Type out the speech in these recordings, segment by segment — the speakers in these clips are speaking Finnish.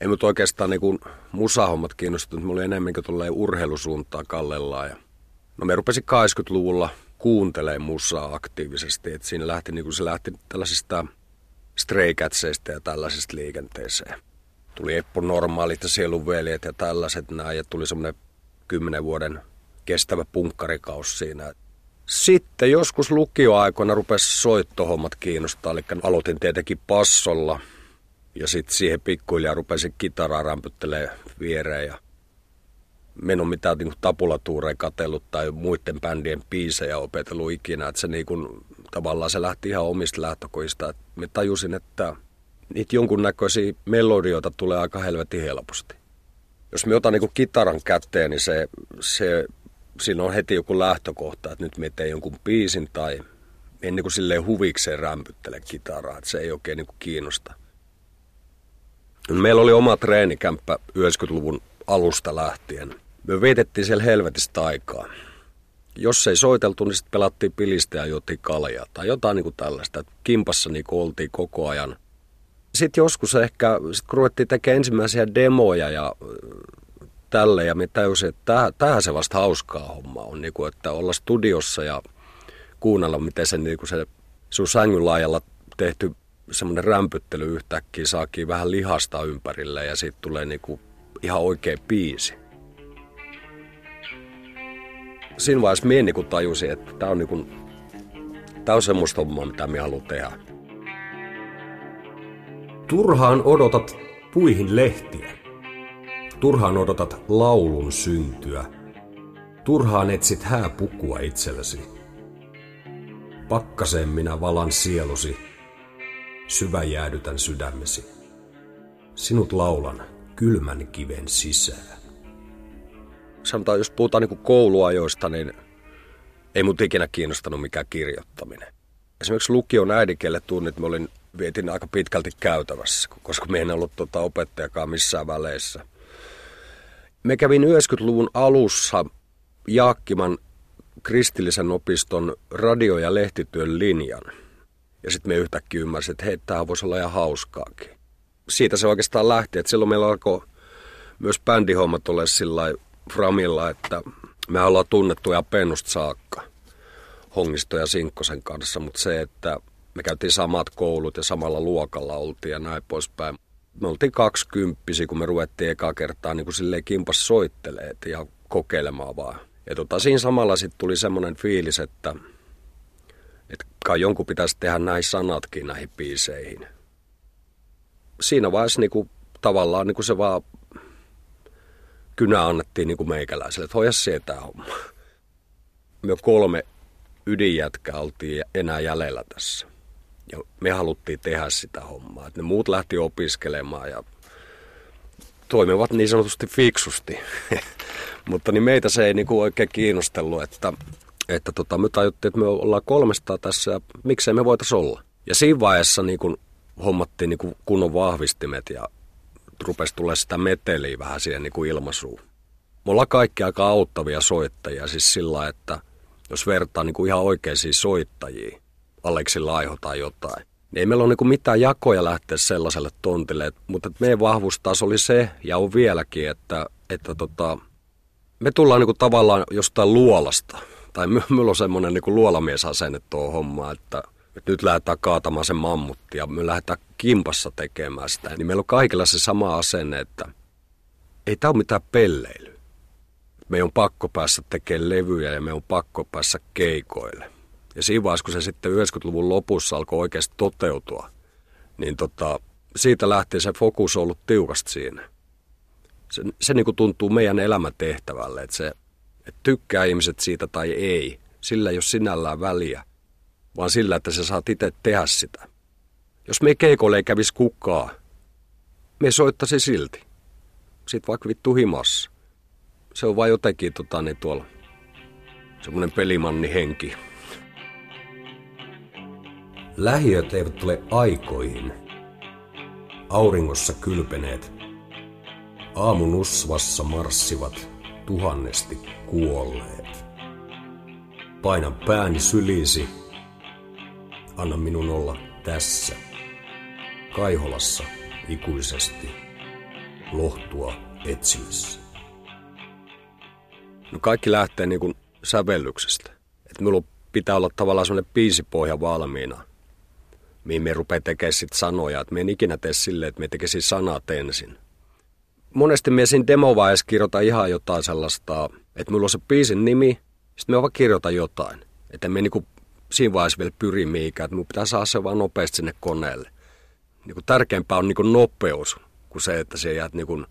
ei mut oikeastaan niin musahommat kiinnostunut. Mulla oli enemmänkin tulee urheilusuuntaa kallellaan. Ja... No me rupesin 80-luvulla kuuntelemaan musaa aktiivisesti. Et siinä lähti, niin se lähti tällaisista stray ja tällaisesta liikenteeseen. Tuli Eppo Normaalit ja Sielunveljet ja tällaiset näin. Ja tuli semmoinen kymmenen vuoden kestävä punkkarikaus siinä. Sitten joskus lukioaikoina rupesi soittohommat kiinnostaa, eli aloitin tietenkin passolla ja sitten siihen pikkuhiljaa rupesin kitaraa rämpyttelee viereen ja en ole mitään niin tapulatuureja katsellut tai muiden bändien biisejä opetellut ikinä. Että se niin kuin, tavallaan se lähti ihan omista lähtökoista. Että me tajusin, että niitä jonkunnäköisiä melodioita tulee aika helvetin helposti. Jos me otan niin kitaran käteen, niin se, se, siinä on heti joku lähtökohta, että nyt me teen jonkun biisin tai en niin kuin silleen huvikseen rämpyttele kitaraa, että se ei oikein niin kuin kiinnosta. Meillä oli oma treenikämppä 90-luvun alusta lähtien. Me vietettiin siellä helvetistä aikaa. Jos ei soiteltu, niin sitten pelattiin pilistä ja juotiin kaljaa tai jotain niin kuin tällaista. Kimpassa niin oltiin koko ajan. Sitten joskus ehkä, sit kun ruvettiin tekemään ensimmäisiä demoja ja tälle ja me täysin, että tähän se vasta hauskaa homma on, niin kuin, että olla studiossa ja kuunnella, miten se, niin kuin se sun sängyn laajalla tehty semmoinen rämpyttely yhtäkkiä saakin vähän lihasta ympärille ja siitä tulee niin kuin ihan oikea biisi. Siinä vaiheessa minä niin tajusin, että tämä on, niin kuin, tämä on semmoista hommaa, mitä minä haluan tehdä. Turhaan odotat puihin lehtiä. Turhaan odotat laulun syntyä. Turhaan etsit hääpukua itsellesi. Pakkaseen minä valan sielusi, syvä jäädytän sydämesi. Sinut laulan kylmän kiven sisään. Sanotaan, jos puhutaan niin kouluajoista, niin ei mut ikinä kiinnostanut mikään kirjoittaminen. Esimerkiksi lukion äidinkielen tunnit mä olin, vietin aika pitkälti käytävässä, koska me en ollut tuota opettajakaan missään väleissä. Me kävin 90-luvun alussa Jaakkiman kristillisen opiston radio- ja lehtityön linjan. Ja sitten me yhtäkkiä ymmärsin, että hei, tämä voisi olla ihan hauskaakin. Siitä se oikeastaan lähti, että silloin meillä alkoi myös bändihommat olla sillä framilla, että me ollaan tunnettuja pennusta saakka Hongisto ja Sinkkosen kanssa, mutta se, että me käytiin samat koulut ja samalla luokalla oltiin ja näin poispäin. Me oltiin kaksikymppisiä, kun me ruvettiin ekaa kertaa niin kuin silleen kimpas soitteleet ja kokeilemaan vaan. Ja tota, siinä samalla sitten tuli semmoinen fiilis, että, että kai jonkun pitäisi tehdä näihin sanatkin näihin biiseihin. Siinä vaiheessa niin kuin, tavallaan niin kuin se vaan kynä annettiin niin kuin meikäläiselle, että hoja se tämä homma. Me kolme ydinjätkää oltiin enää jäljellä tässä. Ja me haluttiin tehdä sitä hommaa. Että ne muut lähti opiskelemaan ja toimivat niin sanotusti fiksusti. Mutta niin meitä se ei niinku oikein kiinnostellut, että, että tota, me tajuttiin, että me ollaan kolmesta tässä ja miksei me voitaisiin olla. Ja siinä vaiheessa niinku hommattiin niinku kunnon vahvistimet ja rupesi tulla sitä meteliä vähän siihen niinku ilmaisuun. Me ollaan kaikki aika auttavia soittajia, siis sillä että jos vertaa niinku ihan oikeisiin soittajiin, Aleksi Laiho tai jotain, niin ei meillä ole niinku mitään jakoja lähteä sellaiselle tontille, mutta meidän vahvuus taas oli se, ja on vieläkin, että, että tota, me tullaan niinku tavallaan jostain luolasta. Tai minulla on semmoinen niinku luolamiesasenne tuo homma, että, että nyt lähdetään kaatamaan se mammutti ja me lähdetään kimpassa tekemään sitä. Niin meillä on kaikilla se sama asenne, että ei tämä ole mitään pelleilyä. Me on pakko päässä tekemään levyjä ja me on pakko päässä keikoille. Ja siinä vaiheessa, kun se sitten 90-luvun lopussa alkoi oikeasti toteutua, niin tota, siitä lähtien se fokus on ollut tiukasti siinä se, se niin kuin tuntuu meidän elämäntehtävälle, että, se, että tykkää ihmiset siitä tai ei. Sillä ei ole sinällään väliä, vaan sillä, että sä saat itse tehdä sitä. Jos me keikolle ei kävisi kukaan, me soittaisi silti. Sitten vaikka vittu himassa. Se on vain jotenkin tota, niin tuolla semmoinen pelimanni henki. Lähiöt eivät tule aikoihin. Auringossa kylpeneet Aamun usvassa marssivat tuhannesti kuolleet. Painan pääni sylisi. Anna minun olla tässä. Kaiholassa ikuisesti. lohtua etsimässä. No kaikki lähtee niin kuin sävellyksestä. Että minulla pitää olla tavallaan sellainen biisipohja valmiina, mihin me rupeaa tekemään sit sanoja. Että me en ikinä tee silleen, että me tekisin sanat ensin. Monesti me siinä demovaiheessa kirjoitan ihan jotain sellaista, että minulla on se biisin nimi, sitten me vaan kirjoitan jotain. Että me niinku siinä vaiheessa vielä pyri mihinkään, että minun pitää saada se vaan nopeasti sinne koneelle. Niinku tärkeämpää on niinku nopeus kuin se, että se jäät niinku,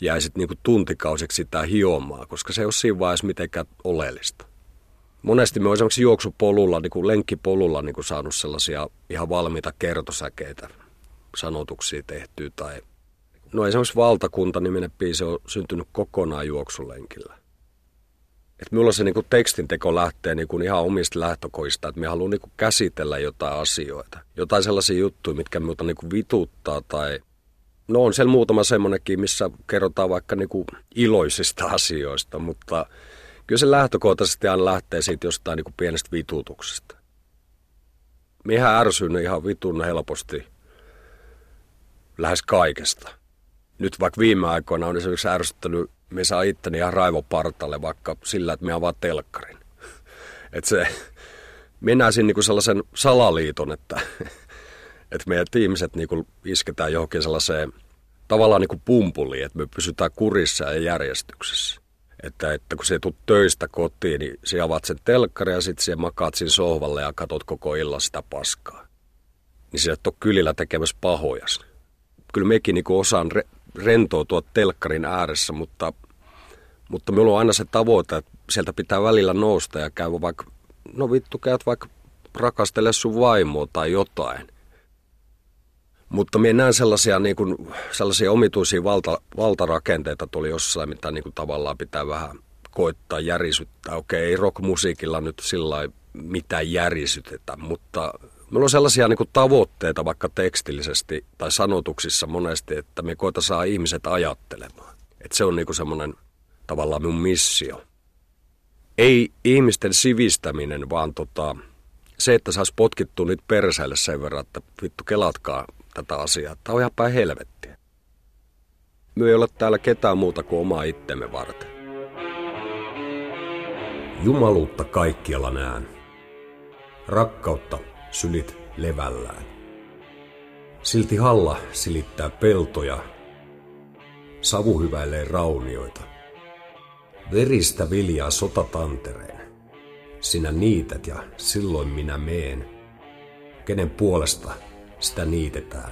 jäisit niinku tuntikausiksi sitä hiomaa, koska se ei ole siinä vaiheessa mitenkään oleellista. Monesti me on esimerkiksi juoksupolulla, niin kuin lenkkipolulla niin kuin saanut sellaisia ihan valmiita kertosäkeitä, sanotuksia tehtyä. Tai... No esimerkiksi Valtakunta-niminen biisi on syntynyt kokonaan juoksulenkillä. Et minulla se niinku tekstinteko lähtee niinku ihan omista lähtökoista, että minä haluan niinku käsitellä jotain asioita. Jotain sellaisia juttuja, mitkä minulta niinku vituttaa tai... No on siellä muutama semmoinenkin, missä kerrotaan vaikka niinku iloisista asioista, mutta kyllä se lähtökohtaisesti aina lähtee siitä jostain niinku pienestä vitutuksesta. Minä ärsyn ihan vitun helposti lähes kaikesta. Nyt vaikka viime aikoina on esimerkiksi ärsyttänyt me saa itteni ihan raivopartalle vaikka sillä, että me avaa telkkarin. että se, me näisin niinku sellaisen salaliiton, että, että meidän ihmiset niinku isketään johonkin sellaiseen tavallaan niinku pumpuliin, että me pysytään kurissa ja järjestyksessä. Että, että kun se tulet töistä kotiin, niin sä avaat sen telkkarin ja sitten siellä makaat siinä sohvalle ja katot koko illan sitä paskaa. Niin sä et ole kylillä tekemässä pahojas. Kyllä mekin niinku osaan re- rentoutua telkkarin ääressä, mutta, mutta minulla on aina se tavoite, että sieltä pitää välillä nousta ja käydä vaikka, no vittu käyt vaikka rakastele sun vaimoa tai jotain. Mutta minä näen sellaisia, niin kuin, sellaisia omituisia valta, valtarakenteita tuli jossain, mitä niin kuin, tavallaan pitää vähän koittaa järisyttää. Okei, ei rockmusiikilla nyt sillä mitään järisytetä, mutta Meillä on sellaisia niin kuin tavoitteita vaikka tekstillisesti tai sanotuksissa monesti, että me koita saa ihmiset ajattelemaan. Että se on niin semmoinen tavallaan minun missio. Ei ihmisten sivistäminen, vaan tota, se, että saisi potkittua niitä perseille sen verran, että vittu kelatkaa tätä asiaa. Tämä on ihan päin helvettiä. Me ei ole täällä ketään muuta kuin omaa itsemme varten. Jumaluutta kaikkialla näen. Rakkautta sylit levällään. Silti halla silittää peltoja, savu hyväilee raunioita. Veristä viljaa sotatantereen. Sinä niität ja silloin minä meen. Kenen puolesta sitä niitetään?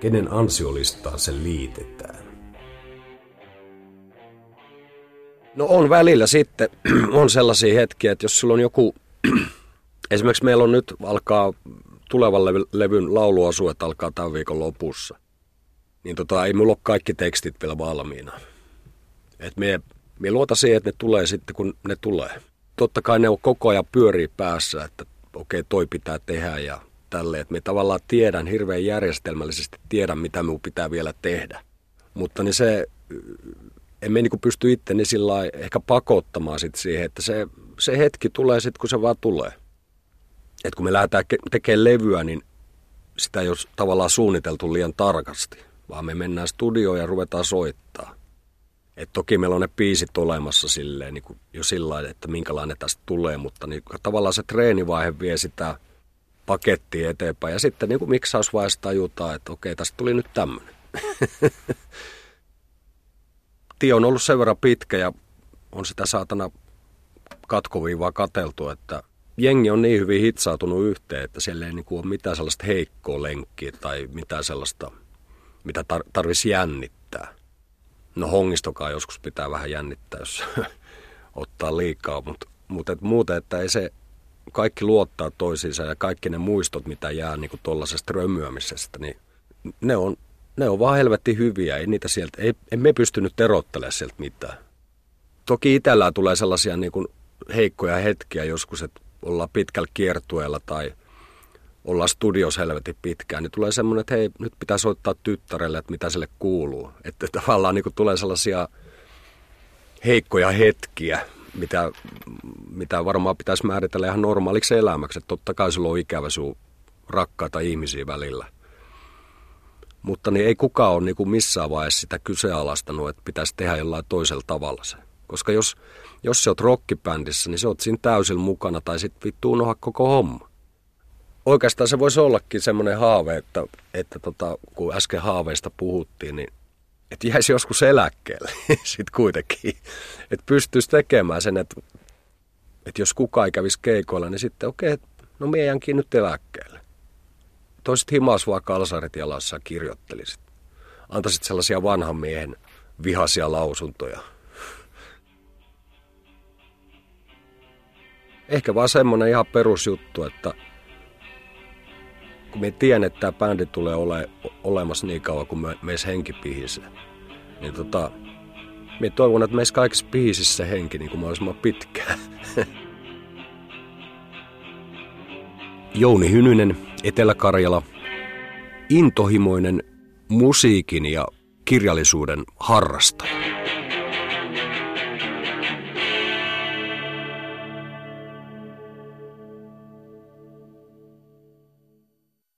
Kenen ansiolistaan se liitetään? No on välillä sitten, on sellaisia hetkiä, että jos sulla on joku Esimerkiksi meillä on nyt alkaa tulevan levyn lauluasu, että alkaa tämän viikon lopussa. Niin tota, ei mulla ole kaikki tekstit vielä valmiina. Et me, me luota siihen, että ne tulee sitten, kun ne tulee. Totta kai ne on koko ajan pyörii päässä, että okei, okay, toi pitää tehdä ja tälleen. Että me tavallaan tiedän hirveän järjestelmällisesti, tiedän mitä minun pitää vielä tehdä. Mutta niin se, emme niin pysty itteni sillä ehkä pakottamaan sit siihen, että se, se hetki tulee sitten, kun se vaan tulee että kun me lähdetään tekemään levyä, niin sitä ei ole tavallaan suunniteltu liian tarkasti, vaan me mennään studioon ja ruvetaan soittaa. Et toki meillä on ne biisit olemassa silleen, niin kuin jo sillä lailla, että minkälainen tästä tulee, mutta niin, tavallaan se treenivaihe vie sitä pakettia eteenpäin. Ja sitten niin kuin miksausvaiheessa tajutaan, että okei, tästä tuli nyt tämmöinen. Tie on ollut sen verran pitkä ja on sitä saatana katkoviivaa kateltu, että jengi on niin hyvin hitsautunut yhteen, että siellä ei niinku ole mitään sellaista heikkoa lenkkiä tai mitään sellaista, mitä tar- tarvitsisi jännittää. No hongistokaa joskus pitää vähän jännittää, jos ottaa liikaa, mutta mut et muuten, että ei se kaikki luottaa toisiinsa ja kaikki ne muistot, mitä jää niinku tuollaisesta römyämisestä, niin ne on, ne on vaan helvetti hyviä. Ei niitä sieltä, ei, emme pystynyt erottelemaan sieltä mitään. Toki itsellään tulee sellaisia niin kuin heikkoja hetkiä joskus, että ollaan pitkällä kiertueella tai ollaan studios helvetin pitkään, niin tulee semmoinen, että hei, nyt pitää soittaa tyttärelle, että mitä sille kuuluu. Että tavallaan niin tulee sellaisia heikkoja hetkiä, mitä, mitä varmaan pitäisi määritellä ihan normaaliksi elämäksi. Että totta kai sulla on ikävä sun rakkaita ihmisiä välillä. Mutta niin ei kukaan ole niin kuin missään vaiheessa sitä kyseenalaistanut, että pitäisi tehdä jollain toisella tavalla se. Koska jos, jos sä oot rockibändissä, niin sä oot siinä täysin mukana tai sitten vittu unoha koko homma. Oikeastaan se voisi ollakin semmoinen haave, että, että tota, kun äsken haaveista puhuttiin, niin että jäisi joskus eläkkeelle sitten kuitenkin. Että pystyisi tekemään sen, että, että jos kukaan ei kävisi keikoilla, niin sitten okei, okay, no meidänkin nyt eläkkeelle. Toiset himas vaan kalsarit jalassa ja kirjoittelisit. Antaisit sellaisia vanhan miehen vihaisia lausuntoja. Ehkä vaan semmonen ihan perusjuttu, että kun me tiedän, että tämä bändi tulee ole, olemassa niin kauan kuin me, meissä henki pihisee, niin tota, me toivon, että meissä kaikissa piisissä henki niin kuin mahdollisimman pitkään. Jouni Hynynen, Etelä-Karjala, intohimoinen musiikin ja kirjallisuuden harrastaja.